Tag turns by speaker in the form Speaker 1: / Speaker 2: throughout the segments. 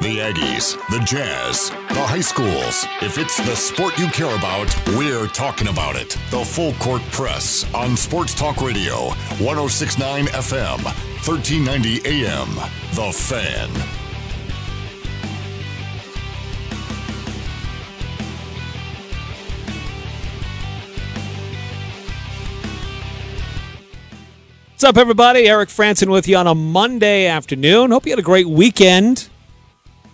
Speaker 1: The Aggies, the Jazz, the high schools. If it's the sport you care about, we're talking about it. The Full Court Press on Sports Talk Radio, 1069 FM, 1390 AM. The Fan.
Speaker 2: What's up, everybody? Eric Frandsen with you on a Monday afternoon. Hope you had a great weekend.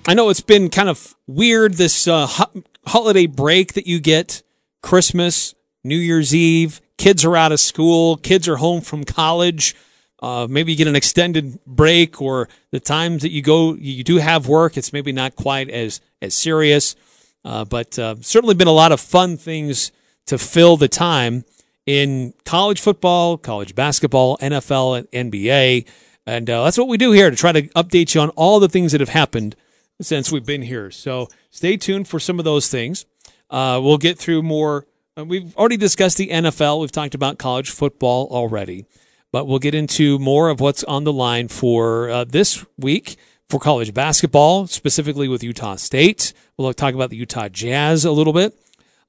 Speaker 2: I know it's been kind of weird this uh, ho- holiday break that you get Christmas, New Year's Eve. Kids are out of school, kids are home from college. Uh, maybe you get an extended break, or the times that you go, you do have work. It's maybe not quite as as serious, uh, but uh, certainly been a lot of fun things to fill the time in college football, college basketball, NFL, and NBA. And uh, that's what we do here to try to update you on all the things that have happened since we've been here. So stay tuned for some of those things. Uh, we'll get through more. Uh, we've already discussed the NFL. We've talked about college football already, but we'll get into more of what's on the line for uh, this week for college basketball, specifically with Utah State. We'll talk about the Utah Jazz a little bit,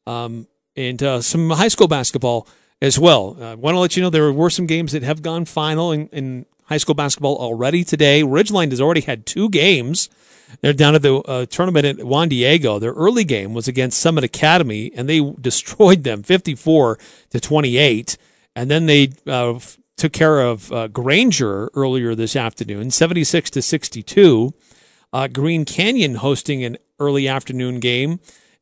Speaker 2: um, and uh, some high school basketball as well. I want to let you know there were some games that have gone final in, in high school basketball already today. Ridgeline has already had two games. They're down at the uh, tournament at Juan Diego. Their early game was against Summit Academy, and they destroyed them 54 to 28. And then they uh, took care of uh, Granger earlier this afternoon, 76 to 62. Uh, Green Canyon hosting an early afternoon game,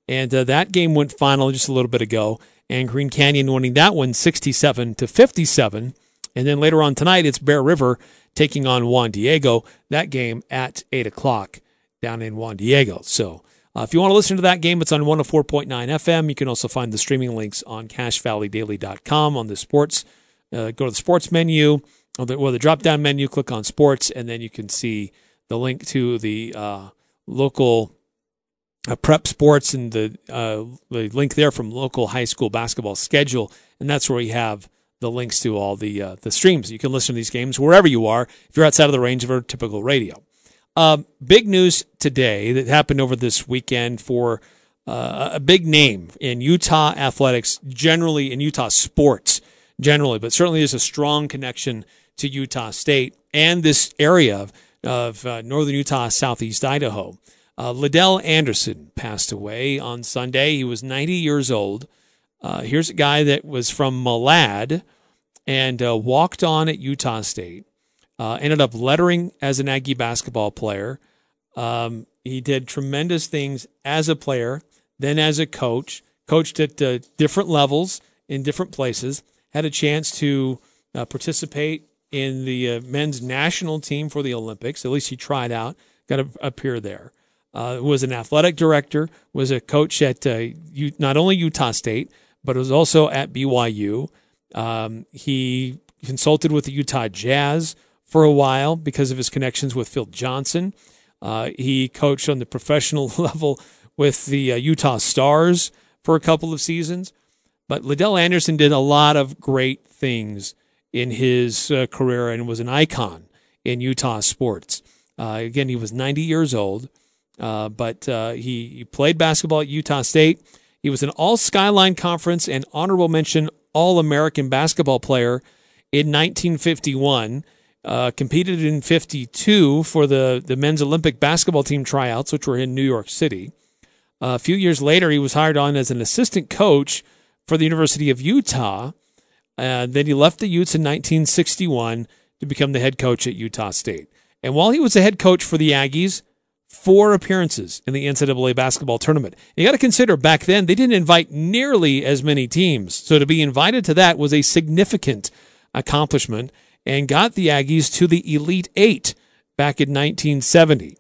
Speaker 2: and uh, that game went final just a little bit ago. And Green Canyon winning that one 67 to 57. And then later on tonight, it's Bear River taking on Juan Diego. That game at 8 o'clock down in Juan Diego. So uh, if you want to listen to that game, it's on 104.9 FM. You can also find the streaming links on cachevalleydaily.com on the sports. Uh, go to the sports menu or the, the drop down menu, click on sports, and then you can see the link to the uh, local uh, prep sports and the, uh, the link there from local high school basketball schedule. And that's where we have the links to all the uh, the streams. You can listen to these games wherever you are if you're outside of the range of our typical radio. Um, big news today that happened over this weekend for uh, a big name in Utah athletics, generally in Utah sports, generally, but certainly there's a strong connection to Utah State and this area of, of uh, northern Utah, southeast Idaho. Uh, LaDell Andersen passed away on Sunday. He was 90 years old. Uh, here's a guy that was from Malad and uh, walked on at Utah State. Uh, ended up lettering as an Aggie basketball player. Um, he did tremendous things as a player, then as a coach. Coached at uh, different levels in different places. Had a chance to uh, participate in the uh, men's national team for the Olympics. At least he tried out. Got to appear there. Uh, was an athletic director. Was a coach at U- not only Utah State but was also at BYU. Um, he consulted with the Utah Jazz for a while because of his connections with Phil Johnson. Uh, he coached on the professional level with the uh, Utah Stars for a couple of seasons. But LaDell Andersen did a lot of great things in his uh, career and was an icon in Utah sports. Uh, again, he was 90 years old, uh, but uh, he, he played basketball at Utah State. He was an All Skyline Conference and honorable mention All American basketball player in 1951. Uh, competed in 52 for the, the men's Olympic basketball team tryouts, which were in New York City. Uh, a few years later, he was hired on as an assistant coach for the University of Utah. Then he left the Utes in 1961 to become the head coach at Utah State. And while he was the head coach for the Aggies, four appearances in the NCAA basketball tournament. You got to consider back then they didn't invite nearly as many teams. So to be invited to that was a significant accomplishment and got the Aggies to the Elite Eight back in 1970.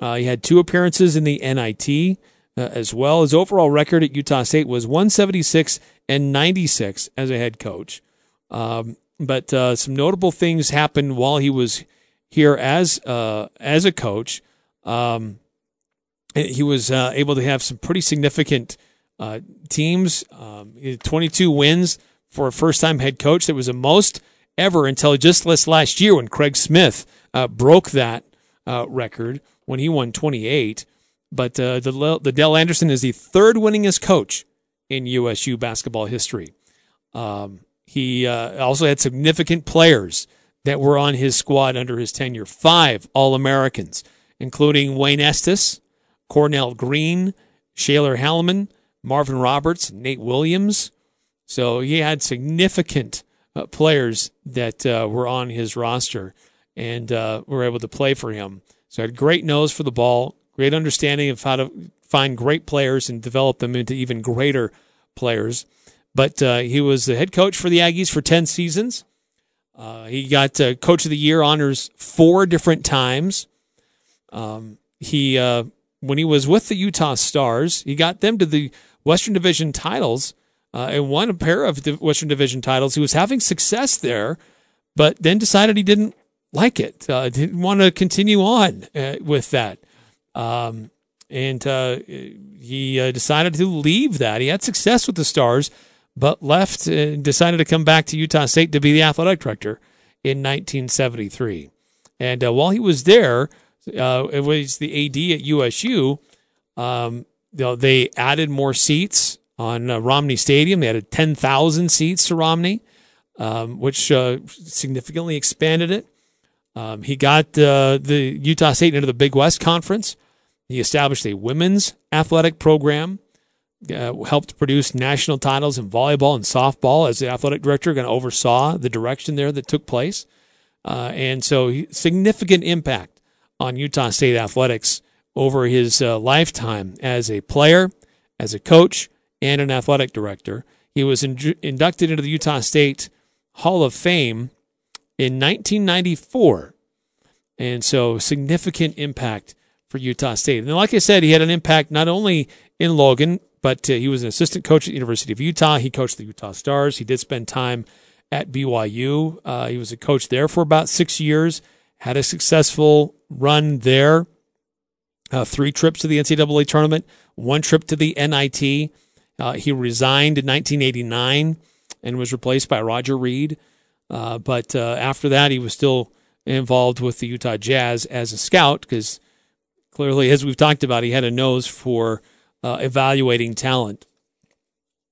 Speaker 2: Uh, he had two appearances in the NIT uh, as well. His overall record at Utah State was 176 and 96 as a head coach. Um, but uh, some notable things happened while he was here as uh, as a coach. Um, he was uh, able to have some pretty significant uh, teams. Um, 22 wins for a first time head coach. That was the most ever until just this last year when Craig Smith uh, broke that uh, record when he won 28. But uh, the Dell Andersen is the third winningest coach in USU basketball history. Um, he uh, also had significant players that were on his squad under his tenure. Five All Americans, including Wayne Estes, Cornell Green, Shaler Halimon, Marvin Roberts, Nate Williams. So he had significant uh, players that uh, were on his roster and uh, were able to play for him. So he had great nose for the ball, great understanding of how to find great players and develop them into even greater players. But uh, he was the head coach for the Aggies for 10 seasons. Uh, he got uh, Coach of the Year honors four different times. Um, he, uh, when he was with the Utah Stars, he got them to the Western Division titles uh, and won a pair of the Western Division titles. He was having success there, but then decided he didn't like it. Uh, didn't want to continue on uh, with that. Um, and he decided to leave that. He had success with the Stars but left and uh, decided to come back to Utah State to be the athletic director in 1973. And uh, while he was there, uh, it was the AD at USU. Um, you know, they added more seats on uh, Romney Stadium. They added 10,000 seats to Romney, um, which uh, significantly expanded it. Um, he got uh, the Utah State into the Big West Conference. He established a women's athletic program uh, helped produce national titles in volleyball and softball as the athletic director, kind of oversaw the direction there that took place. Uh, and so, significant impact on Utah State athletics over his uh, lifetime as a player, as a coach, and an athletic director. He was in- inducted into the Utah State Hall of Fame in 1994. And so, significant impact for Utah State. And like I said, he had an impact not only in Logan, but uh, he was an assistant coach at the University of Utah. He coached the Utah Stars. He did spend time at BYU. Uh, he was a coach there for about six years, had a successful run there. Uh, three trips to the NCAA tournament, one trip to the NIT. Uh, he resigned in 1989 and was replaced by Roger Reid. Uh, but uh, after that, he was still involved with the Utah Jazz as a scout because clearly, as we've talked about, he had a nose for uh, evaluating talent.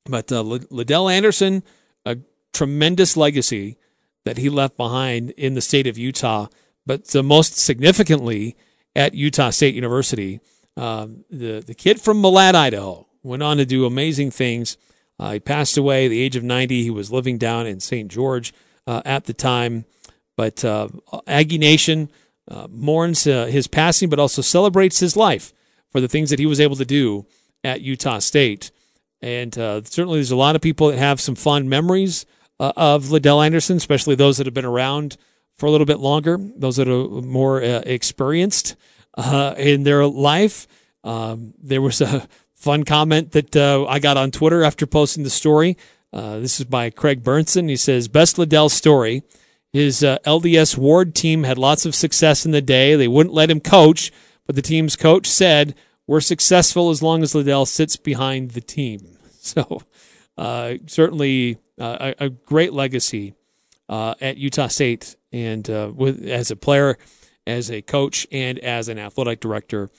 Speaker 2: But uh, LaDell Andersen, a tremendous legacy that he left behind in the state of Utah, but the most significantly at Utah State University. Um, the the kid from Malad, Idaho, went on to do amazing things. Uh, he passed away at the age of 90. He was living down in St. George uh, at the time. But uh, Aggie Nation uh, mourns uh, his passing, but also celebrates his life for the things that he was able to do at Utah State. And certainly there's a lot of people that have some fond memories of LaDell Andersen, especially those that have been around for a little bit longer, those that are more uh, experienced uh, in their life. Um, there was a fun comment that uh, I got on Twitter after posting the story. Uh, this is by Craig Burnson. He says, Best LaDell story. His LDS ward team had lots of success in the day. They wouldn't let him coach, but the team's coach said, we're successful as long as LaDell sits behind the team. So, uh, certainly uh, a, a, great legacy uh, at Utah State, and uh, with as a player, as a coach, and as an athletic director.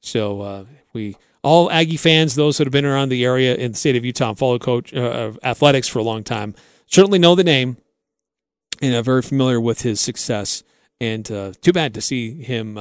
Speaker 2: So uh, we all Aggie fans, those that have been around the area in the state of Utah and followed coach uh, athletics for a long time, certainly know the name and are very familiar with his success. And too bad to see him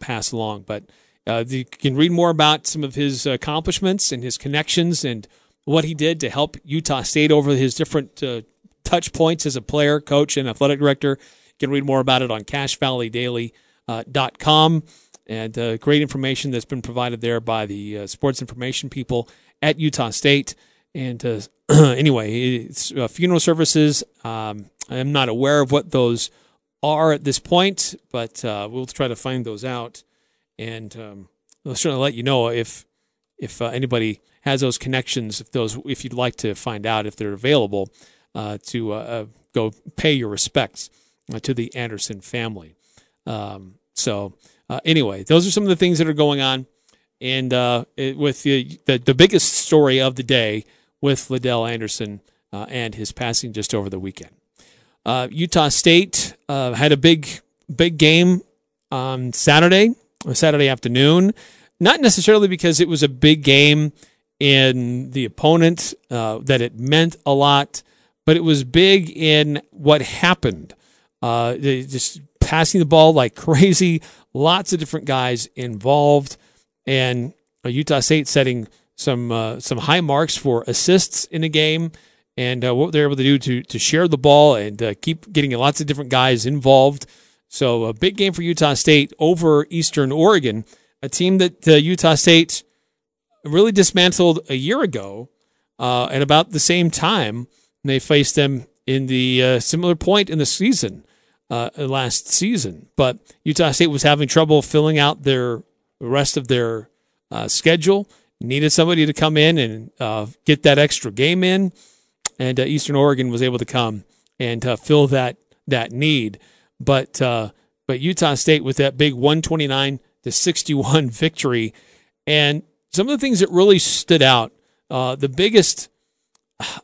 Speaker 2: pass along, but. Uh, you can read more about some of his accomplishments and his connections and what he did to help Utah State over his different uh, touch points as a player, coach, and athletic director. You can read more about it on cachevalleydaily.com. Uh, and uh, great information that's been provided there by the uh, sports information people at Utah State. And uh, anyway, uh, funeral services. Um, I'm not aware of what those are at this point, but we'll try to find those out and um, I'll certainly let you know if if uh, anybody has those connections. If those, if you'd like to find out if they're available, uh, to uh, uh go pay your respects uh, to the Andersen family. Um, so uh, anyway, those are some of the things that are going on, and it, with the, the, the biggest story of the day with LaDell Andersen and his passing just over the weekend. Utah State had a big big game on Saturday Saturday afternoon. Not necessarily because it was a big game in the opponent, uh, that it meant a lot, but it was big in what happened. Uh, just passing the ball like crazy, lots of different guys involved, and Utah State setting some uh, some high marks for assists in a game, and uh, what they're able to do to to share the ball and uh, keep getting lots of different guys involved. So a big game for Utah State over Eastern Oregon, a team that uh, Utah State really dismantled a year ago uh, at about the same time. They faced them in the uh, similar point in the season uh, last season, but Utah State was having trouble filling out their rest of their uh, schedule. Needed somebody to come in and uh, get that extra game in, and uh, Eastern Oregon was able to come and fill that that need. But but Utah State with that big 129 to 61 victory, and some of the things that really stood out. Uh, the biggest,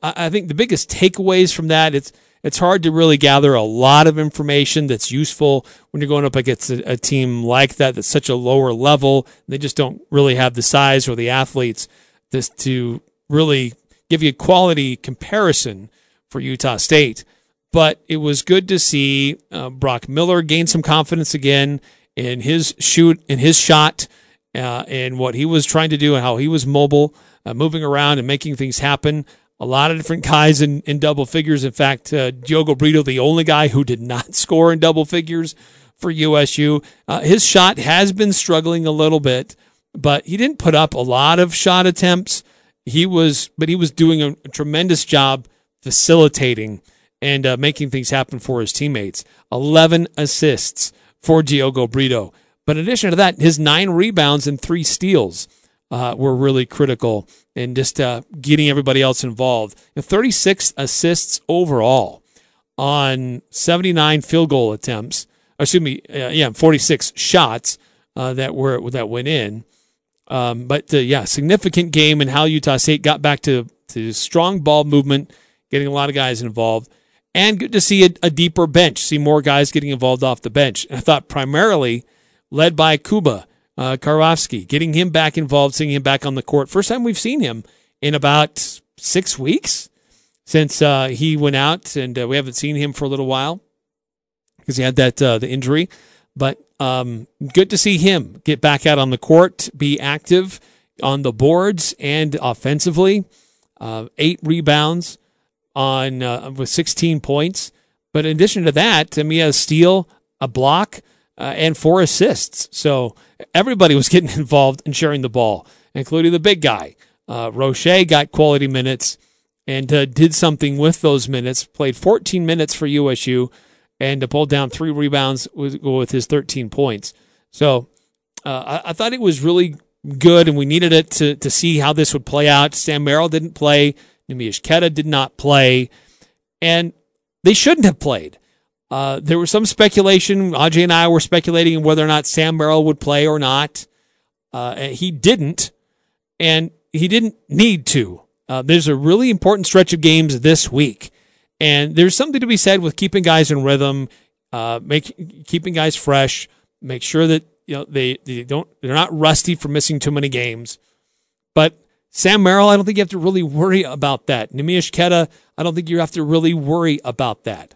Speaker 2: I think, the biggest takeaways from that it's it's hard to really gather a lot of information that's useful when you're going up against a, a team like that that's such a lower level. They just don't really have the size or the athletes this to really give you a quality comparison for Utah State. But it was good to see uh, Brock Miller gain some confidence again in his shoot, in his shot uh, and what he was trying to do and how he was mobile, uh, moving around and making things happen. A lot of different guys in, in double figures. In fact, uh, Diogo Brito, the only guy who did not score in double figures for USU. Uh, his shot has been struggling a little bit, but he didn't put up a lot of shot attempts. He was, but he was doing a, tremendous job facilitating and uh, making things happen for his teammates. 11 assists for Diogo Brito. But in addition to that, his nine rebounds and three steals uh, were really critical in just uh, getting everybody else involved. 36 assists overall on 79 field goal attempts. Excuse me, uh, yeah, 46 shots uh, that were that went in. Um, but uh, yeah, significant game and how Utah State got back to to strong ball movement, getting a lot of guys involved, and good to see a, a deeper bench, see more guys getting involved off the bench. And I thought primarily led by Kuba uh, Karwowski, getting him back involved, seeing him back on the court. First time we've seen him in about six weeks since uh, he went out, and uh, we haven't seen him for a little while because he had that uh, the injury. But um, good to see him get back out on the court, be active on the boards and offensively. Uh, eight rebounds on uh, with 16 points. But in addition to that, I mean, a steal, a block, and four assists. So everybody was getting involved and sharing the ball, including the big guy. Uh, Roche got quality minutes and uh, did something with those minutes. Played 14 minutes for USU and pulled down three rebounds with, with his 13 points. So uh, I, I, thought it was really good, and we needed it to to see how this would play out. Sam Merrill didn't play. Neemias Queta did not play, and they shouldn't have played. Uh, there was some speculation. Ajay and I were speculating whether or not Sam Merrill would play or not. Uh, he didn't, and he didn't need to. Uh, there's a really important stretch of games this week, and there's something to be said with keeping guys in rhythm, uh, make keeping guys fresh, make sure that you know they, they don't they're not rusty for missing too many games. But Sam Merrill, I don't think you have to really worry about that. Neemias Queta, I don't think you have to really worry about that.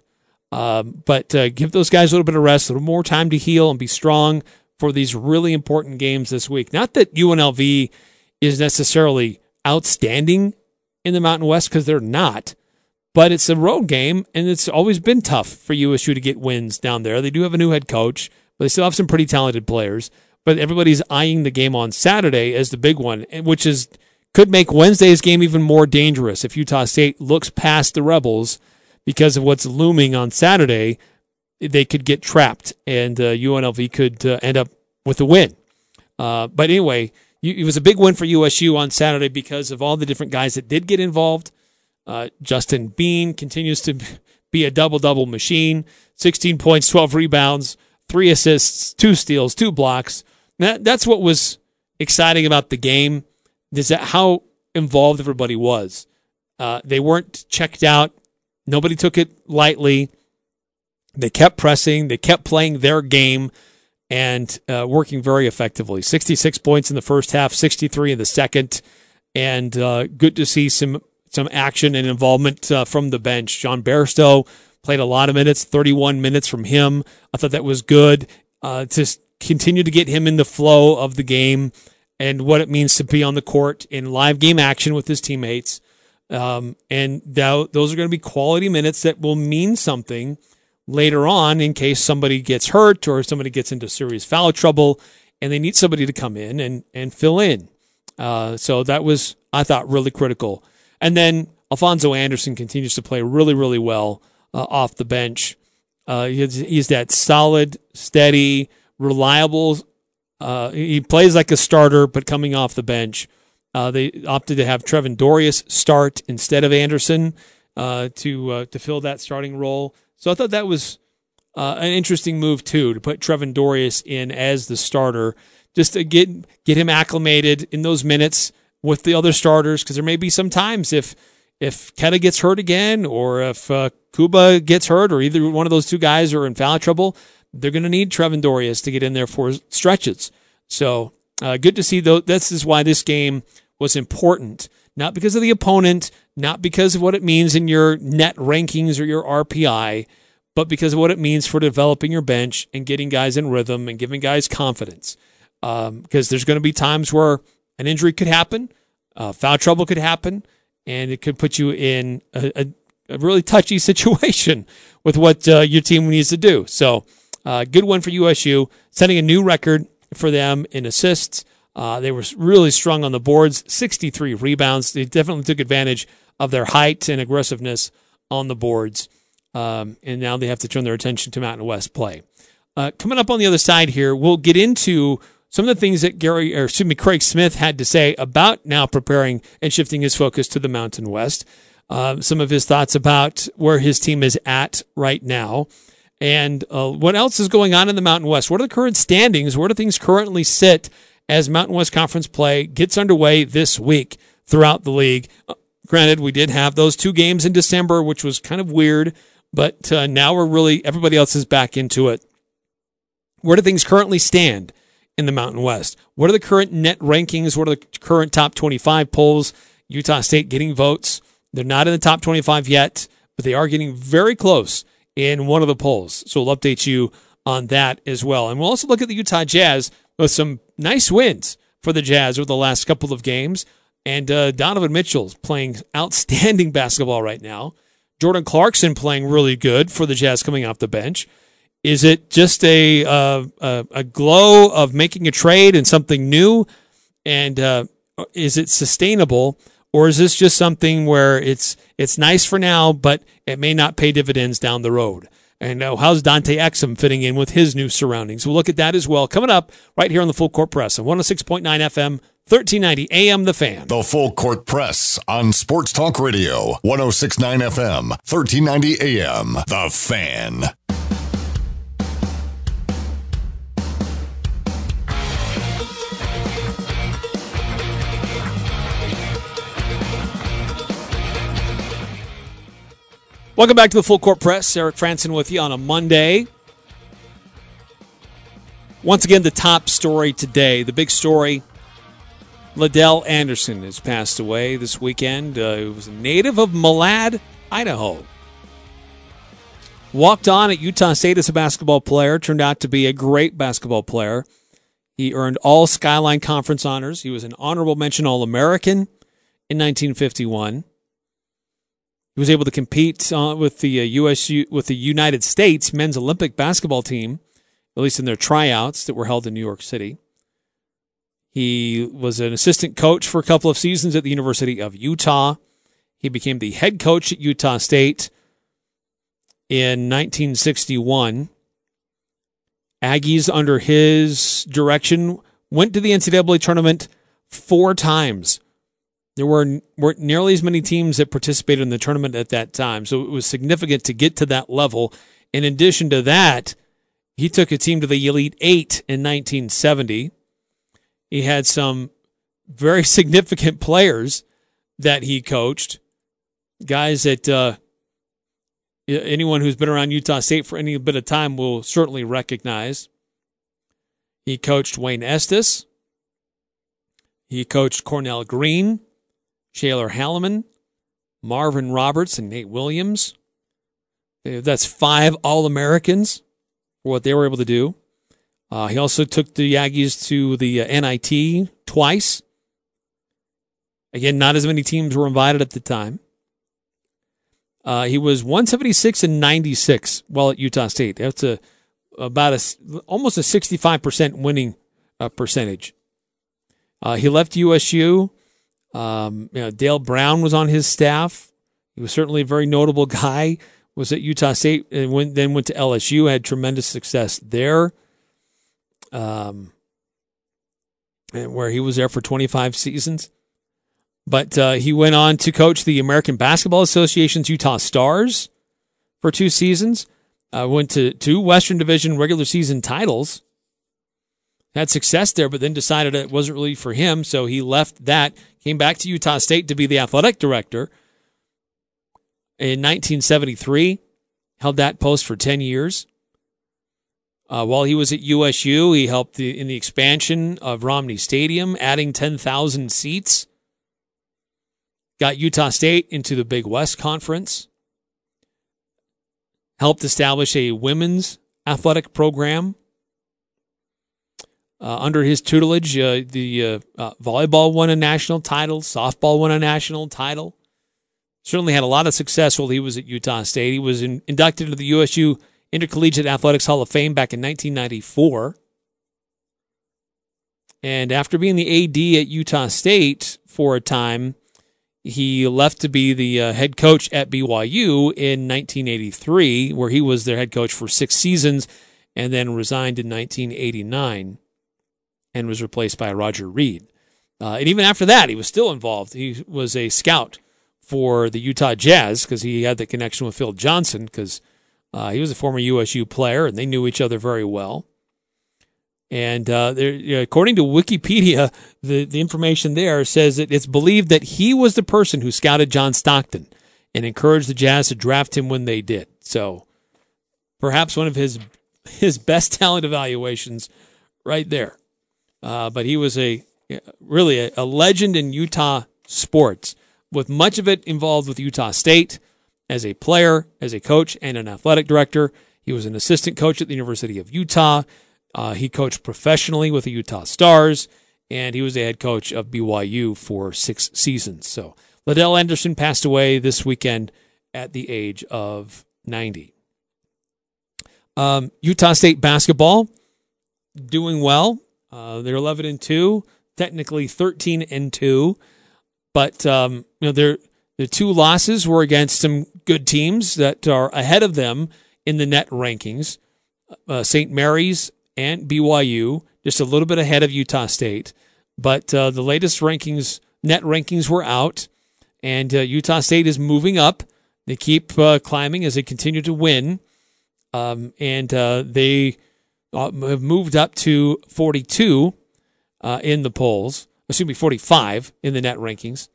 Speaker 2: Um, but uh, give those guys a little bit of rest, a little more time to heal and be strong for these really important games this week. Not that UNLV is necessarily outstanding in the Mountain West because they're not, but it's a road game and it's always been tough for USU to get wins down there. They do have a new head coach, but they still have some pretty talented players. But everybody's eyeing the game on Saturday as the big one, which is could make Wednesday's game even more dangerous if Utah State looks past the Rebels because of what's looming on Saturday, they could get trapped and uh, UNLV could uh, end up with a win. Uh, but anyway, it was a big win for USU on Saturday because of all the different guys that did get involved. Uh, Justin Bean continues to be a double double machine 16 points, 12 rebounds, three assists, two steals, two blocks. That, that's what was exciting about the game is that how involved everybody was. Uh, they weren't checked out Nobody took it lightly. They kept pressing. They kept playing their game. and uh, working very effectively. 66 points in the first half, 63 in the second, and uh, good to see some some action and involvement uh, from the bench. Sean Bairstow played a lot of minutes, 31 minutes from him. I thought that was good uh, to continue to get him in the flow of the game and what it means to be on the court in live game action with his teammates. Um, and that, those are going to be quality minutes that will mean something later on in case somebody gets hurt or somebody gets into serious foul trouble and they need somebody to come in and, and fill in. Uh, so that was, I thought, really critical. And then Alphonso Anderson continues to play really, really well uh, off the bench. Uh, he's, he's, that solid, steady, reliable. Uh, he plays like a starter, but coming off the bench. Uh, they opted to have Trevin Dorius start instead of Anderson uh, to uh, to fill that starting role. So I thought that was uh, an interesting move too to put Trevin Dorius in as the starter, just to get get him acclimated in those minutes with the other starters. Because there may be some times if if Queta gets hurt again, or if uh, Kuba gets hurt, or either one of those two guys are in foul trouble, they're going to need Trevin Dorius to get in there for stretches. So uh, good to see though. This is why this game was important, not because of the opponent, not because of what it means in your net rankings or your RPI, but because of what it means for developing your bench and getting guys in rhythm and giving guys confidence. Um, because there's going to be times where an injury could happen, uh, foul trouble could happen, and it could put you in a, a, a really touchy situation with what uh, your team needs to do. So, uh, good one for USU, setting a new record for them in assists. Uh, they were really strong on the boards, 63 rebounds. They definitely took advantage of their height and aggressiveness on the boards. Um, and now they have to turn their attention to Mountain West play. Uh, coming up on the other side here, we'll get into some of the things that Gary, or excuse me, Craig Smith had to say about now preparing and shifting his focus to the Mountain West. Uh, some of his thoughts about where his team is at right now. And uh, what else is going on in the Mountain West? What are the current standings? Where do things currently sit as Mountain West Conference play gets underway this week throughout the league. Granted, we did have those two games in December, which was kind of weird, but uh, now we're really, everybody else is back into it. Where do things currently stand in the Mountain West? What are the current net rankings? What are the current top 25 polls? Utah State getting votes. They're not in the top 25 yet, but they are getting very close in one of the polls. So we'll update you on that as well. And we'll also look at the Utah Jazz with some nice wins for the Jazz over the last couple of games. And uh, Donovan Mitchell's playing outstanding basketball right now. Jordan Clarkson playing really good for the Jazz coming off the bench. Is it just a uh, a, a, glow of making a trade and something new? And uh, is it sustainable, or is this just something where it's it's nice for now, but it may not pay dividends down the road? And uh, how's Dante Exum fitting in with his new surroundings? We'll look at that as well. Coming up right here on the Full Court Press on 106.9 FM, 1390 AM The Fan.
Speaker 1: The Full Court Press on Sports Talk Radio, 1069 FM, 1390 AM The Fan.
Speaker 2: Welcome back to the Full Court Press. Eric Frandsen with you on a Monday. Once again, the top story today, the big story. LaDell Andersen has passed away this weekend. Uh, he was a native of Malad, Idaho. Walked on at Utah State as a basketball player, turned out to be a great basketball player. He earned all Skyline Conference honors. He was an honorable mention All American in 1951. He was able to compete uh, with the uh, USU with the United States men's Olympic basketball team, at least in their tryouts that were held in New York City. He was an assistant coach for a couple of seasons at the University of Utah. He became the head coach at Utah State in 1961. Aggies, under his direction, went to the NCAA tournament four times there were weren't nearly as many teams that participated in the tournament at that time, so it was significant to get to that level. In addition to that, he took a team to the Elite Eight in 1970. He had some very significant players that he coached, guys that uh, anyone who's been around Utah State for any bit of time will certainly recognize. He coached Wayne Estes. He coached Cornell Green, Shaler Halimon, Marvin Roberts, and Nate Williams. That's five All Americans for what they were able to do. Uh, he also took the Aggies to the uh, NIT twice. Again, not as many teams were invited at the time. Uh, he was 176 and 96 while at Utah State. That's a about a almost a 65% winning uh, percentage. Uh, he left USU. Um, you know, Dale Brown was on his staff. He was certainly a very notable guy. Was at Utah State and went, then went to LSU. Had tremendous success there. Um, where he was there for 25 seasons. But uh, he went on to coach the American Basketball Association's Utah Stars for two seasons. Uh, went to two Western Division regular season titles. Had success there, but then decided it wasn't really for him. So he left that, came back to Utah State to be the athletic director in 1973. Held that post for 10 years. Uh, while he was at USU, he helped the, in the expansion of Romney Stadium, adding 10,000 seats. Got Utah State into the Big West Conference. Helped establish a women's athletic program. Uh, under his tutelage, uh, the uh, uh, volleyball won a national title, softball won a national title. Certainly had a lot of success while he was at Utah State. He was in, inducted into the USU Intercollegiate Athletics Hall of Fame back in 1994. And after being the AD at Utah State for a time, he left to be the uh, head coach at BYU in 1983, where he was their head coach for six seasons and then resigned in 1989 and was replaced by Roger Reid. Uh, and even after that, he was still involved. He was a scout for the Utah Jazz because he had the connection with Phil Johnson because uh, he was a former USU player and they knew each other very well. And uh, there, according to Wikipedia, the, the information there says that it's believed that he was the person who scouted John Stockton and encouraged the Jazz to draft him when they did. So perhaps one of his his best talent evaluations right there. Uh, but he was a really a, a legend in Utah sports, with much of it involved with Utah State as a player, as a coach, and an athletic director. He was an assistant coach at the University of Utah. Uh, he coached professionally with the Utah Stars, and he was the head coach of BYU for six seasons. So LaDell Andersen passed away this weekend at the age of 90. Um, Utah State basketball doing well. Uh, they're 11 and 2, technically 13 and 2, but um, you know their the two losses were against some good teams that are ahead of them in the net rankings. Uh, St. Mary's and BYU, just a little bit ahead of Utah State. But uh, the latest rankings, net rankings, were out, and uh, Utah State is moving up. They keep uh, climbing as they continue to win, um, and uh, they have moved up to 42 uh, in the polls. Excuse me, 45 in the net rankings.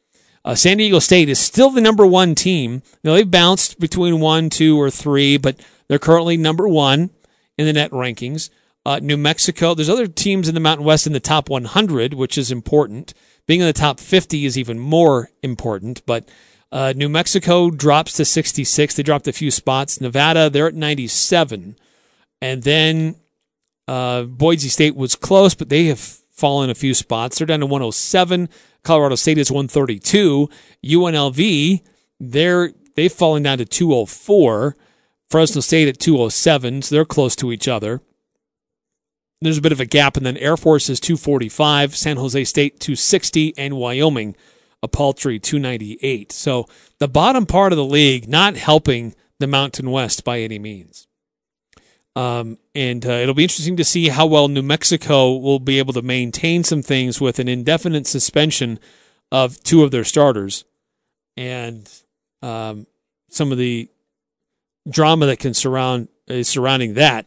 Speaker 2: San Diego State is still the number one team. Now they've bounced between one, two, or three, but they're currently number one in the net rankings. Uh, New Mexico, there's other teams in the Mountain West in the top 100, which is important. Being in the top 50 is even more important. But uh, New Mexico drops to 66. They dropped a few spots. Nevada, they're at 97. And then uh, Boise State was close, but they have fallen a few spots. They're down to 107. Colorado State is 132. UNLV, they're they've fallen down to 204. Fresno State at 207, so they're close to each other there's a bit of a gap, and then Air Force is 245, San Jose State 260, and Wyoming a paltry 298. So the bottom part of the league not helping the Mountain West by any means. Um, and uh, it'll be interesting to see how well New Mexico will be able to maintain some things with an indefinite suspension of two of their starters and um, some of the drama that can surround uh, surrounding that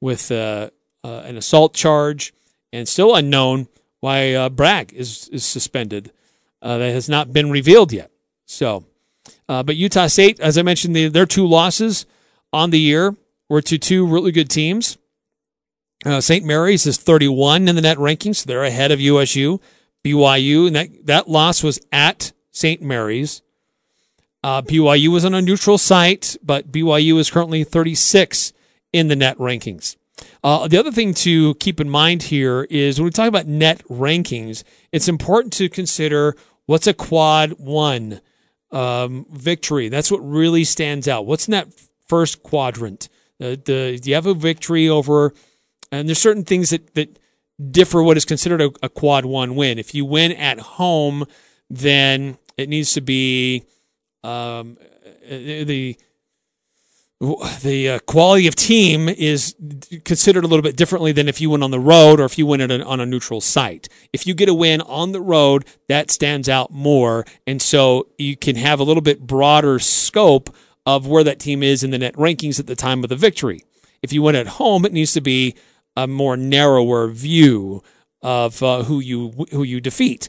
Speaker 2: with uh, uh, an assault charge, and still unknown why uh, Bragg is is suspended. Uh, that has not been revealed yet. So, but Utah State, as I mentioned, the, their two losses on the year were to two really good teams. Uh, St. Mary's is 31 in the net rankings. So they're ahead of USU. BYU, and that, that loss was at St. Mary's. Uh, BYU was on a neutral site, but BYU is currently 36 in the net rankings. Uh, the other thing to keep in mind here is when we talk about net rankings, it's important to consider what's a quad one um, victory. That's what really stands out. What's in that first quadrant? The, the do you have a victory over? And there's certain things that that differ what is considered a, a quad one win. If you win at home, then it needs to be um, the the uh, quality of team is considered a little bit differently than if you win on the road or if you win a, on a neutral site. If you get a win on the road, that stands out more. And so you can have a little bit broader scope of where that team is in the net rankings at the time of the victory. If you win at home, it needs to be a more narrower view of uh, who you who you defeat.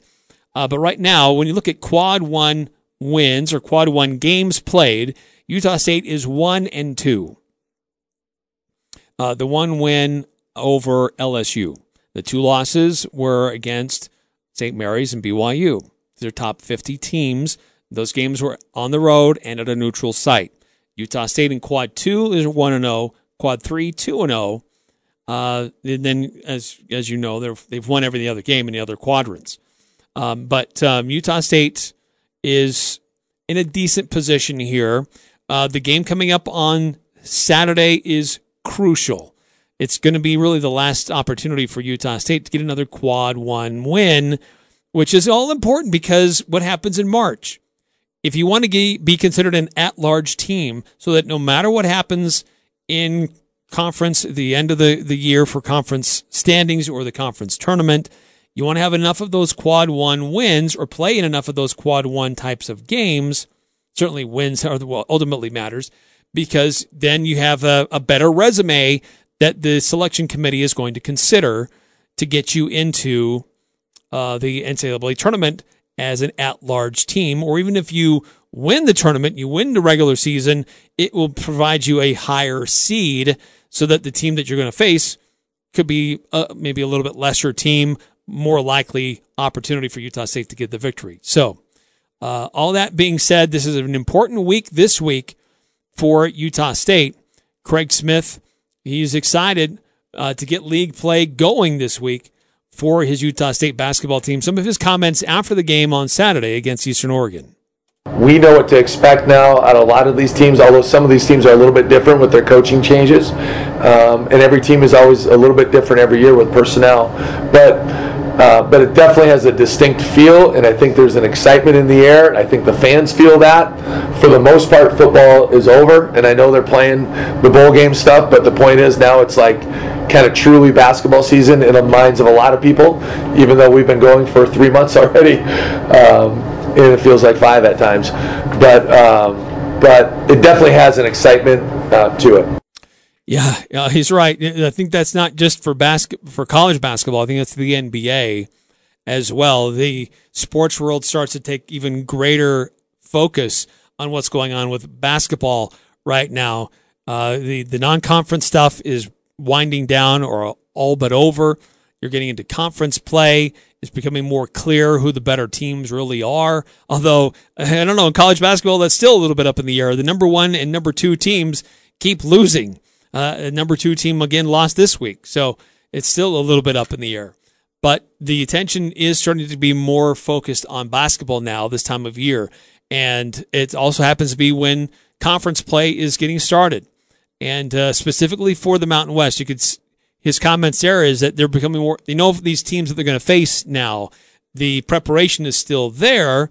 Speaker 2: Uh, but right now, when you look at quad one wins or quad one games played, Utah State is one and two. Uh, the one win over LSU. The two losses were against St. Mary's and BYU. They're top 50 teams. Those games were on the road and at a neutral site. Utah State in quad two is 1 0, quad three, 2 0. Uh, and then, as as you know, they've won every other game in the other quadrants. Um, but um, Utah State is in a decent position here. Uh, the game coming up on Saturday is crucial. It's going to be really the last opportunity for Utah State to get another quad one win, which is all important because what happens in March? If you want to be considered an at large team, so that no matter what happens in conference, the end of the, the year for conference standings or the conference tournament, you want to have enough of those quad one wins or play in enough of those quad one types of games. Certainly wins are well, ultimately matters because then you have a, a better resume that the selection committee is going to consider to get you into uh, the NCAA tournament as an at-large team, or even if you win the tournament, you win the regular season, it will provide you a higher seed so that the team that you're going to face could be uh, maybe a little bit lesser team, more likely opportunity for Utah State to get the victory. So uh, all that being said, this is an important week this week for Utah State. Craig Smith, he's excited uh, to get league play going this week for his Utah State basketball team. Some of his comments after the game on Saturday against Eastern Oregon.
Speaker 3: We know what to expect now of a lot of these teams, although some of these teams are a little bit different with their coaching changes. Um, and every team is always a little bit different every year with personnel. But uh, but it definitely has a distinct feel, and I think there's an excitement in the air. I think the fans feel that. For the most part, football is over, and I know they're playing the bowl game stuff, but the point is now it's like kind of truly basketball season in the minds of a lot of people, even though we've been going for three months already, um, and it feels like five at times. But um, but it definitely has an excitement uh, to it.
Speaker 2: Yeah, uh, he's right. I think that's not just for basket for college basketball. I think that's the NBA as well. The sports world starts to take even greater focus on what's going on with basketball right now. Uh, the the non conference stuff is winding down or all but over. You're getting into conference play. It's becoming more clear who the better teams really are. Although I don't know in college basketball, that's still a little bit up in the air. The number one and number two teams keep losing. Uh, number two team again lost this week, so it's still a little bit up in the air. But the attention is starting to be more focused on basketball now this time of year, and it also happens to be when conference play is getting started. And uh, specifically for the Mountain West, you could his comments there is that they're becoming more. They know these teams that they're going to face now. The preparation is still there,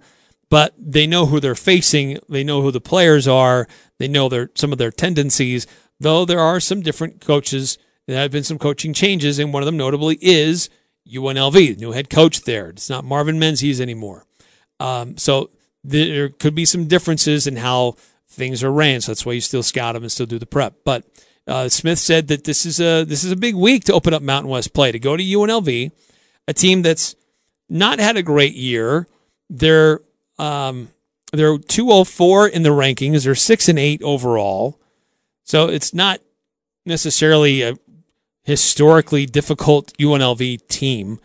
Speaker 2: but they know who they're facing. They know who the players are. They know their some of their tendencies though there are some different coaches. There have been some coaching changes, and one of them notably is UNLV, new head coach there. It's not Marvin Menzies anymore. Um, so there could be some differences in how things are ran. So that's why you still scout them and still do the prep. But uh, Smith said that this is a this is a big week to open up Mountain West play to go to UNLV, a team that's not had a great year. They're um, they're 204 in the rankings. They're six and eight overall. So it's not necessarily a historically difficult UNLV team,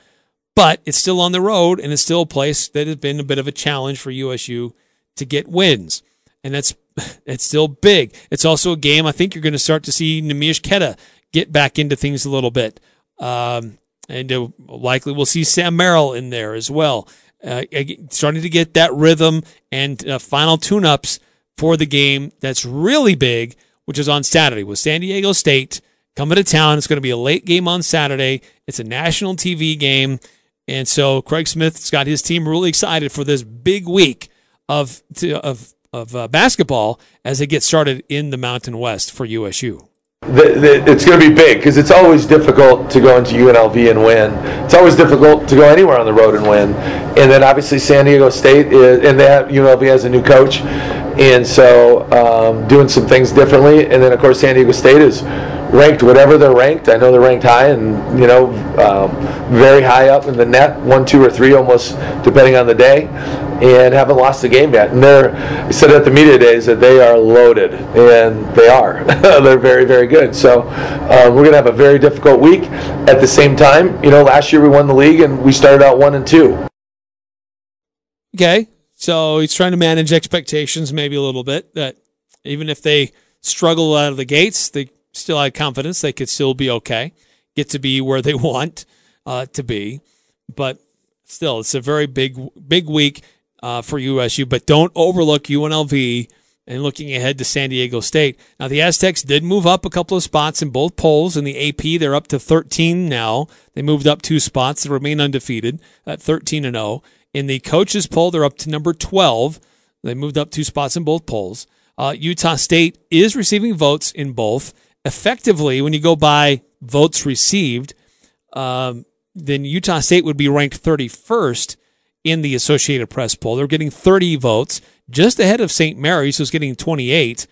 Speaker 2: but it's still on the road and it's still a place that has been a bit of a challenge for USU to get wins. And that's it's still big. It's also a game I think you're going to start to see Neemias Queta get back into things a little bit. Um, and uh, likely we'll see Sam Merrill in there as well. Uh, starting to get that rhythm and uh, final tune-ups for the game that's really big, which is on Saturday with San Diego State coming to town. It's going to be a late game on Saturday. It's a national TV game. And so Craig Smith's got his team really excited for this big week of, of, of uh, basketball as they get started in the Mountain West for USU.
Speaker 3: The, the, it's going to be big because it's always difficult to go into UNLV and win. It's always difficult to go anywhere on the road and win. And then obviously San Diego State is, and have, UNLV has a new coach, and so um, doing some things differently. And then of course San Diego State is ranked whatever they're ranked. I know they're ranked high and you know um, very high up in the net, one, two, or three, almost depending on the day, and haven't lost the game yet. And they're I said at the media days that they are loaded, and they are. they're very, very good. So um, we're gonna have a very difficult week. At the same time, you know, last year we won the league and we started out one and two.
Speaker 2: Okay, so he's trying to manage expectations maybe a little bit. That even if they struggle out of the gates, they still had confidence they could still be okay, get to be where they want uh, to be. But still, it's a very big, big week uh, for USU. But don't overlook UNLV and looking ahead to San Diego State. Now, the Aztecs did move up a couple of spots in both polls. In the AP, they're up to 13 now. They moved up two spots. They remain undefeated at 13 and 0. In the coaches poll, they're up to number 12. They moved up two spots in both polls. Uh, Utah State is receiving votes in both effectively, when you go by votes received, um, then Utah State would be ranked 31st in the Associated Press poll. They're getting 30 votes, just ahead of St. Mary's, who's getting 28.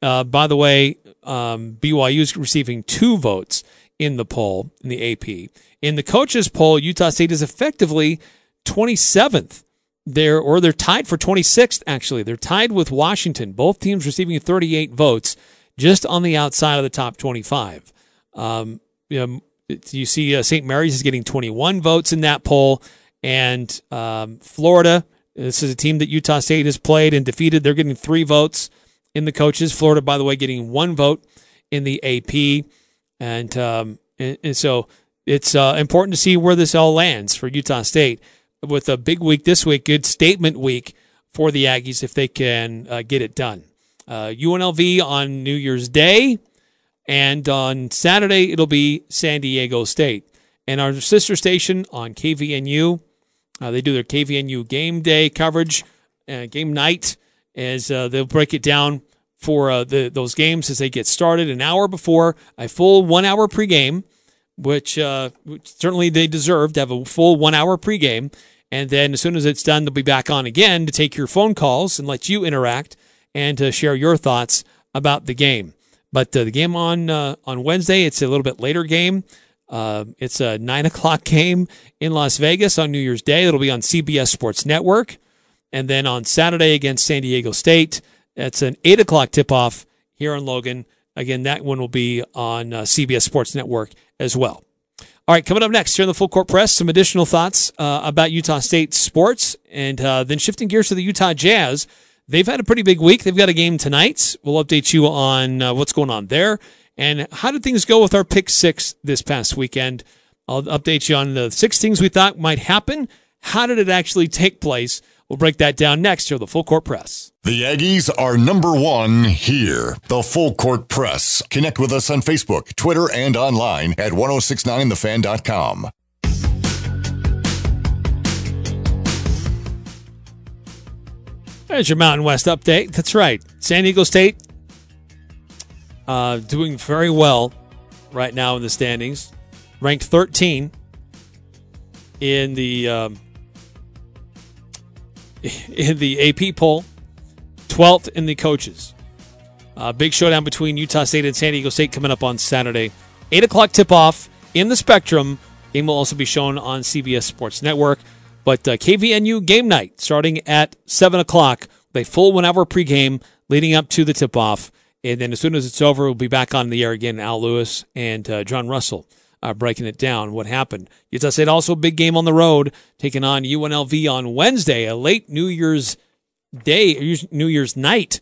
Speaker 2: Uh, by the way, um, BYU is receiving two votes in the poll, in the AP. In the coaches poll, Utah State is effectively 27th. They're, or they're tied for 26th, actually. They're tied with Washington, both teams receiving 38 votes just on the outside of the top 25. Um, you, know, you see uh, St. Mary's is getting 21 votes in that poll, and um, Florida, this is a team that Utah State has played and defeated. They're getting three votes in the coaches. Florida, by the way, getting one vote in the AP, and um, and, and, so it's uh, important to see where this all lands for Utah State with a big week this week. Good statement week for the Aggies if they can uh, get it done uh, UNLV on New Year's Day, and on Saturday it'll be San Diego State. And our sister station on KVNU, uh, they do their KVNU game day coverage, uh, game night, as uh, they'll break it down for uh, the, those games as they get started an hour before a full one hour pregame, which, uh, which certainly they deserve to have a full one hour pregame. And then as soon as it's done, they'll be back on again to take your phone calls and let you interact and to share your thoughts about the game. But uh, the game on uh, on Wednesday, it's a little bit later game. Uh, it's a nine o'clock game in Las Vegas on New Year's Day. It'll be on CBS Sports Network, and then on Saturday against San Diego State, it's an eight o'clock tip off here in Logan. Again, that one will be on uh, CBS Sports Network as well. All right, coming up next here in the Full Court Press, some additional thoughts uh, about Utah State sports, and uh, then shifting gears to the Utah Jazz they've had a pretty big week. They've got a game tonight. We'll update you on uh, what's going on there and how did things go with our pick six this past weekend. I'll update you on the six things we thought might happen. How did it actually take place? We'll break that down next here, the Full Court Press.
Speaker 1: The Aggies are number one here. The Full Court Press. Connect with us on Facebook, Twitter, and online at 1069thefan.com.
Speaker 2: There's your Mountain West update. That's right. San Diego State uh, doing very well right now in the standings, ranked 13 in the um, in the AP poll, 12th in the coaches. Uh, big showdown between Utah State and San Diego State coming up on Saturday. 8 o'clock tip off in the Spectrum. Game will also be shown on CBS Sports Network. But uh, KVNU game night starting at 7 o'clock with a full one hour pregame leading up to the tip off. And then as soon as it's over, we'll be back on the air again. Al Lewis and uh, John Russell uh, breaking it down. What happened? Utah State also a big game on the road, taking on UNLV on Wednesday, a late New Year's Day, New Year's night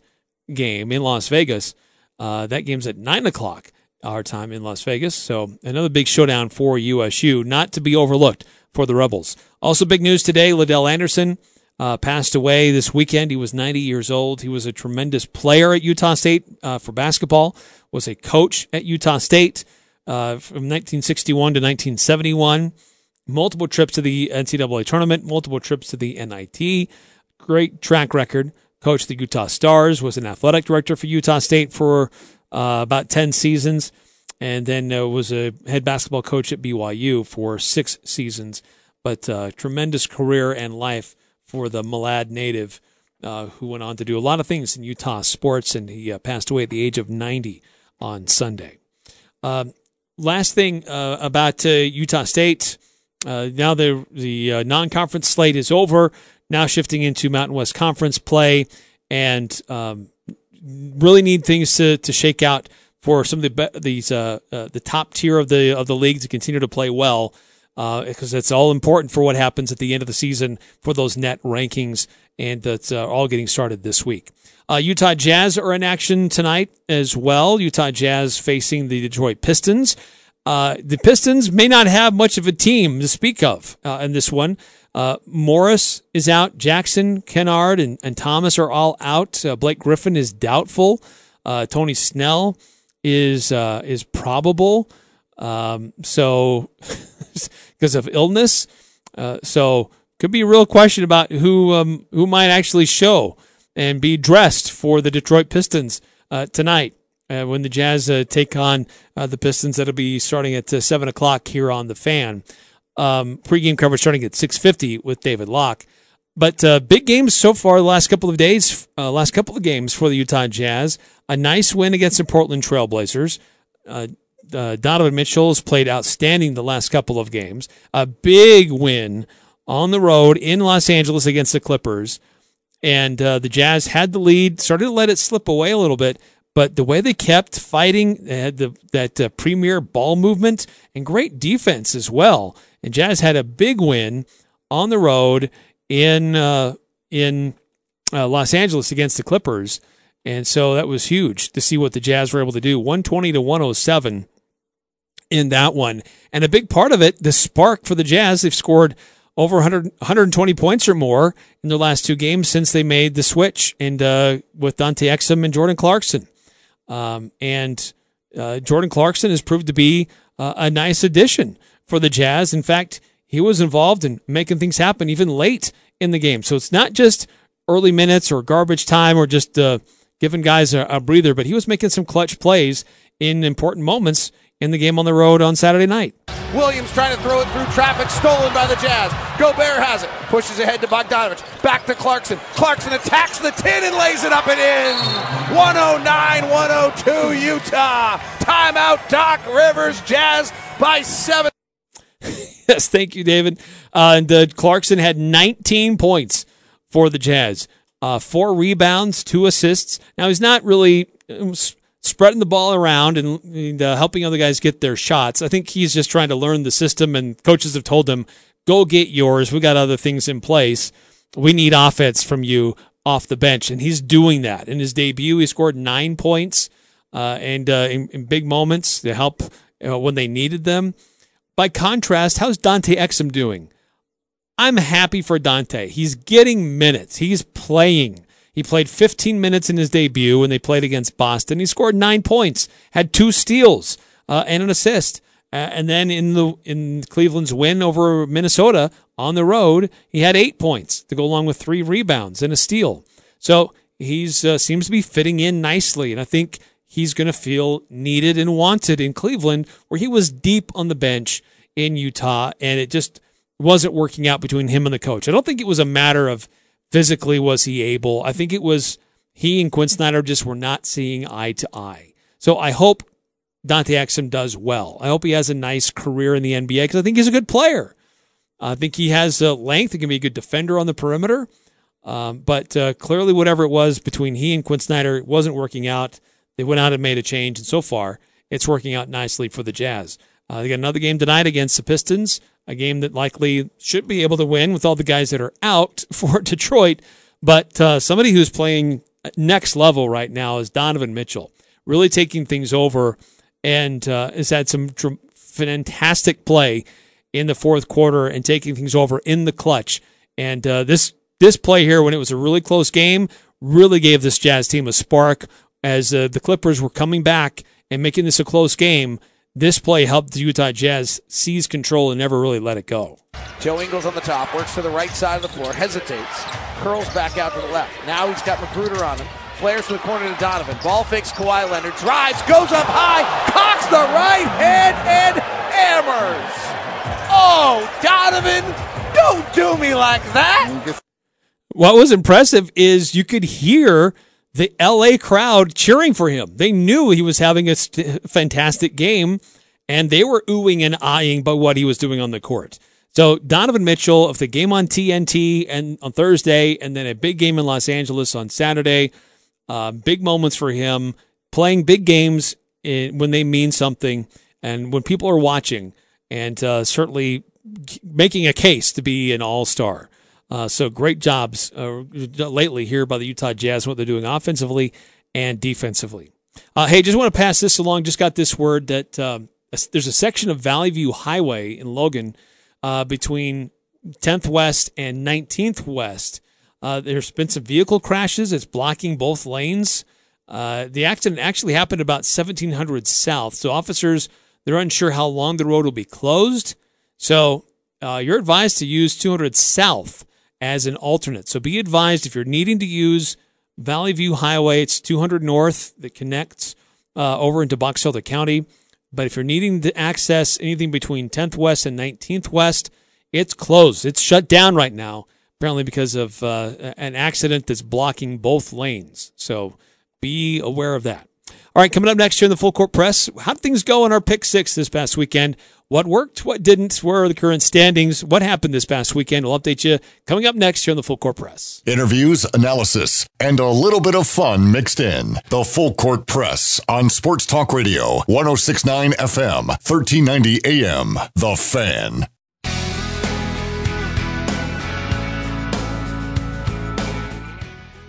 Speaker 2: game in Las Vegas. Uh, that game's at nine o'clock our time in Las Vegas. So another big showdown for USU, not to be overlooked for the Rebels. Also, big news today: LaDell Andersen uh, passed away this weekend. He was 90 years old. He was a tremendous player at Utah State uh, for basketball. Was a coach at Utah State uh, from 1961 to 1971. Multiple trips to the NCAA tournament, multiple trips to the NIT. Great track record. Coached the Utah Stars. Was an athletic director for Utah State for uh, about 10 seasons, and then uh, was a head basketball coach at BYU for six seasons. But uh, tremendous career and life for the Malad native, uh, who went on to do a lot of things in Utah sports, and he uh, passed away at the age of 90 on Sunday. Um, last thing uh, about Utah State. now the the non-conference slate is over. Now shifting into Mountain West Conference play, and um, really need things to, to shake out for some of the these uh, uh, the top tier of the of the league to continue to play well because uh, it's all important for what happens at the end of the season for those net rankings, and that's uh, all getting started this week. Uh, Utah Jazz are in action tonight as well. Utah Jazz facing the Detroit Pistons. Uh, the Pistons may not have much of a team to speak of in this one. Uh, Morris is out. Jackson, Kennard, and, and Thomas are all out. Uh, Blake Griffin is doubtful. Uh, Tony Snell is uh, is probable. Um, so because of illness, uh, so could be a real question about who um, who might actually show and be dressed for the Detroit Pistons uh, tonight. when the Jazz take on the Pistons, that'll be starting at seven o'clock here on the fan um, pregame coverage starting at 6:50 with David Locke. But uh, big games so far the last couple of days, uh, last couple of games for the Utah Jazz. A nice win against the Portland Trailblazers. Uh, Donovan Mitchell has played outstanding the last couple of games. A big win on the road in Los Angeles against the Clippers. And uh, the Jazz had the lead, started to let it slip away a little bit, but the way they kept fighting, they had the, that uh, premier ball movement and great defense as well. And Jazz had a big win on the road in uh, in uh, Los Angeles against the Clippers, and so that was huge to see what the Jazz were able to do. One twenty to one hundred oh seven in that one, and a big part of it, the spark for the Jazz. They've scored over 100, 120 points or more in their last two games since they made the switch, and uh, with Dante Exum and Jordan Clarkson, um, and uh, Jordan Clarkson has proved to be uh, a nice addition for the Jazz. In fact, he was involved in making things happen even late in the game. So it's not just early minutes or garbage time or just uh, giving guys a, a breather, but he was making some clutch plays in important moments in the game on the road on Saturday night.
Speaker 4: Williams trying to throw it through traffic, stolen by the Jazz. Gobert has it, pushes ahead to Bogdanovich, back to Clarkson. Clarkson attacks the 10 and lays it up and in. 109 102 Utah. Timeout, Doc Rivers, Jazz by seven.
Speaker 2: yes, thank you, David. Uh, and uh, Clarkson had 19 points for the Jazz, uh, four rebounds, two assists. Now he's not really um, spreading the ball around and, and uh, helping other guys get their shots. I think he's just trying to learn the system, and coaches have told him, "Go get yours. We got other things in place. We need offense from you off the bench," and he's doing that. In his debut, he scored nine points, uh, and uh, in, in, big moments to help when they needed them. By contrast, how's Dante Exum doing? I'm happy for Dante. He's getting minutes. He's playing. He played 15 minutes in his debut when they played against Boston. He scored nine points, had two steals uh, and an assist. Uh, and then in the in Cleveland's win over Minnesota on the road, he had eight points to go along with three rebounds and a steal. So he's uh, seems to be fitting in nicely, and I think he's going to feel needed and wanted in Cleveland, where he was deep on the bench in Utah, and it just wasn't working out between him and the coach. I don't think it was a matter of physically was he able. I think it was he and Quin Snyder just were not seeing eye to eye. So I hope Dante Exum does well. I hope he has a nice career in the NBA because I think he's a good player. I think he has uh, length. He can be a good defender on the perimeter. Um, but uh, clearly, whatever it was between he and Quin Snyder wasn't working out. they went out and made a change, and so far it's working out nicely for the Jazz. Uh, they got another game tonight against the Pistons, a game that likely should be able to win with all the guys that are out for Detroit. But uh, somebody who's playing next level right now is Donovan Mitchell, really taking things over and uh, has had some tr- fantastic play in the fourth quarter and taking things over in the clutch. And uh, this this play here, when it was a really close game, really gave this Jazz team a spark as uh, the Clippers were coming back and making this a close game. This play helped the Utah Jazz seize control and never really let it go.
Speaker 4: Joe Ingles on the top, works to the right side of the floor, hesitates, curls back out to the left. Now he's got McGruder on him. Flares to the corner to Donovan. Ball fakes Kawhi Leonard. Drives, goes up high, cocks the right hand, and hammers. Oh, Donovan, don't do me like that.
Speaker 2: What was impressive is you could hear the LA crowd cheering for him. They knew he was having a st- fantastic game, and they were oohing and eyeing by what he was doing on the court. So Donovan Mitchell of the game on TNT and on Thursday, and then a big game in Los Angeles on Saturday. Uh, big moments for him, playing big games in, when they mean something, and when people are watching, and uh, certainly making a case to be an All Star. Uh, so great jobs uh, lately here by the Utah Jazz, what they're doing offensively and defensively. Uh, hey, just want to pass this along. Just got this word that um, there's a section of Valley View Highway in Logan uh, between 10th West and 19th West. Uh, there's been some vehicle crashes. It's blocking both lanes. Uh, the accident actually happened about 1700 South. So officers, they're unsure how long the road will be closed. So you're advised to use 200 South as an alternate. So be advised if you're needing to use Valley View Highway, it's 200 North that connects uh, over into Box Elder County. But if you're needing to access anything between 10th West and 19th West, it's closed. It's shut down right now, apparently because of uh, an accident that's blocking both lanes. So be aware of that. All right, coming up next here in the Full Court Press, how did things go in our pick six this past weekend? What worked? What didn't? Where are the current standings? What happened this past weekend? We'll update you coming up next here on the Full Court Press.
Speaker 1: Interviews, analysis, and a little bit of fun mixed in. The Full Court Press on Sports Talk Radio, 1069 FM, 1390 AM. The Fan.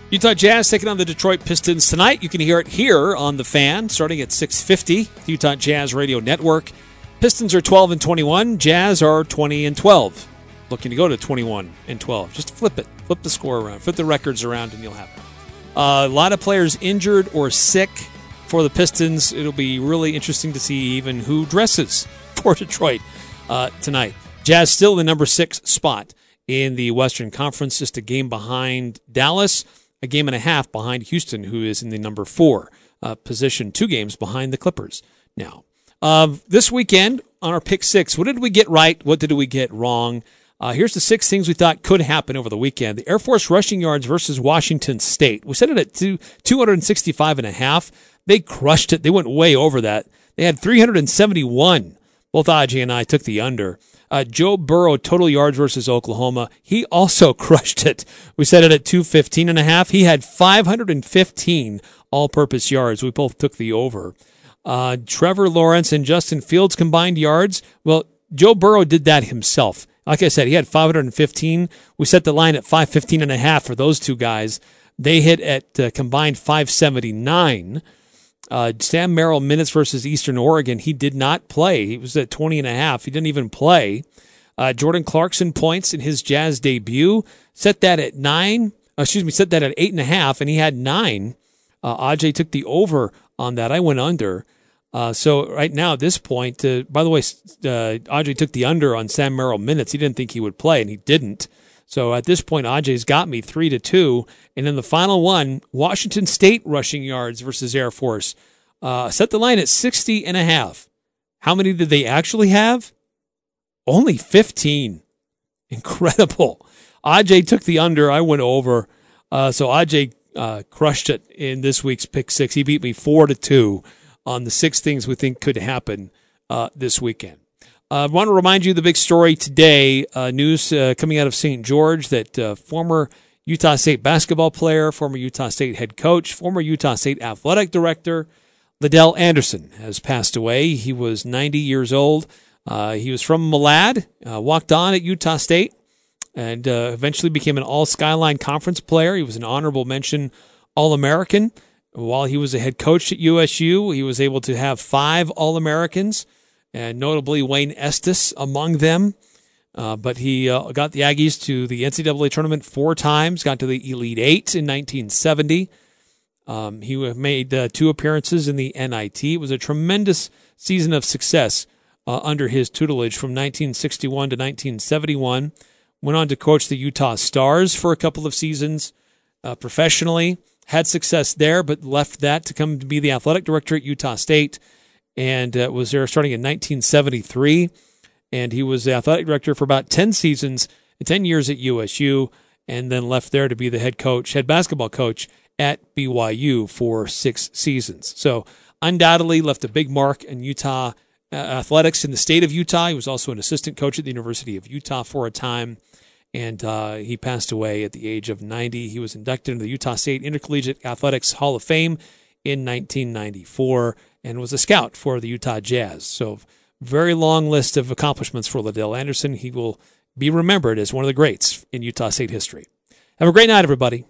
Speaker 2: Utah Jazz taking on the Detroit Pistons tonight. You can hear it here on the Fan, starting at 6:50. Utah Jazz Radio Network. Pistons are 12 and 21. Jazz are 20 and 12. Looking to go to 21 and 12. Just flip it, flip the score around, flip the records around, and you'll have it. Uh, a lot of players injured or sick for the Pistons. It'll be really interesting to see even who dresses for Detroit uh, tonight. Jazz still the number six spot in the Western Conference, just a game behind Dallas a game and a half behind Houston, who is in the number four uh, position, two games behind the Clippers now. Uh, this weekend on our pick six, what did we get right? What did we get wrong? Uh, here's the six things we thought could happen over the weekend. The Air Force rushing yards versus Washington State. We set it at two, 265 and a half. They crushed it. They went way over that. They had 371. Both Aj and I took the under. Uh, Joe Burrow total yards versus Oklahoma. He also crushed it. We set it at 215 and a half. He had 515 all purpose yards. We both took the over. Uh, Trevor Lawrence and Justin Fields combined yards. Well, Joe Burrow did that himself. Like I said, he had 515. We set the line at 515 and a half for those two guys. They hit at uh, combined 579. Uh, Sam Merrill minutes versus Eastern Oregon. He did not play. He was at 20 and a half. He didn't even play. Uh, Jordan Clarkson points in his Jazz debut. Set that at nine. Excuse me, set that at eight and a half, and he had nine. Uh, Aj took the over on that. I went under. Uh, so right now at this point, uh, by the way, uh, Aj took the under on Sam Merrill minutes. He didn't think he would play, and he didn't. So at this point, Aj's got me three to two. And then the final one, Washington State rushing yards versus Air Force. Uh, set the line at 60 and a half. How many did they actually have? Only 15. Incredible. Aj took the under. I went over. Uh, so Aj uh, crushed it in this week's pick six. He beat me four to two on the six things we think could happen uh, this weekend. I uh, want to remind you the big story today. Uh, news uh, coming out of St. George that uh, former Utah State basketball player, former Utah State head coach, former Utah State athletic director. LaDell Andersen has passed away. He was 90 years old. Uh, he was from Malad, walked on at Utah State, and eventually became an All Skyline Conference player. He was an honorable mention All American. While he was a head coach at USU, he was able to have five All Americans, and notably Wayne Estes among them. Uh, but he uh, got the Aggies to the NCAA tournament four times, got to the Elite Eight in 1970. Um, he made uh, two appearances in the NIT. It was a tremendous season of success uh, under his tutelage from 1961 to 1971. Went on to coach the Utah Stars for a couple of seasons uh, professionally. Had success there, but left that to come to be the athletic director at Utah State and uh, was there starting in 1973. And he was the athletic director for about 10 seasons, 10 years at USU, and then left there to be the head coach, head basketball coach at BYU for six seasons. So undoubtedly left a big mark in Utah uh, athletics in the state of Utah. He was also an assistant coach at the University of Utah for a time, and uh, he passed away at the age of 90. He was inducted into the Utah State Intercollegiate Athletics Hall of Fame in 1994 and was a scout for the Utah Jazz. So, very long list of accomplishments for LaDell Andersen. He will be remembered as one of the greats in Utah State history. Have a great night, everybody.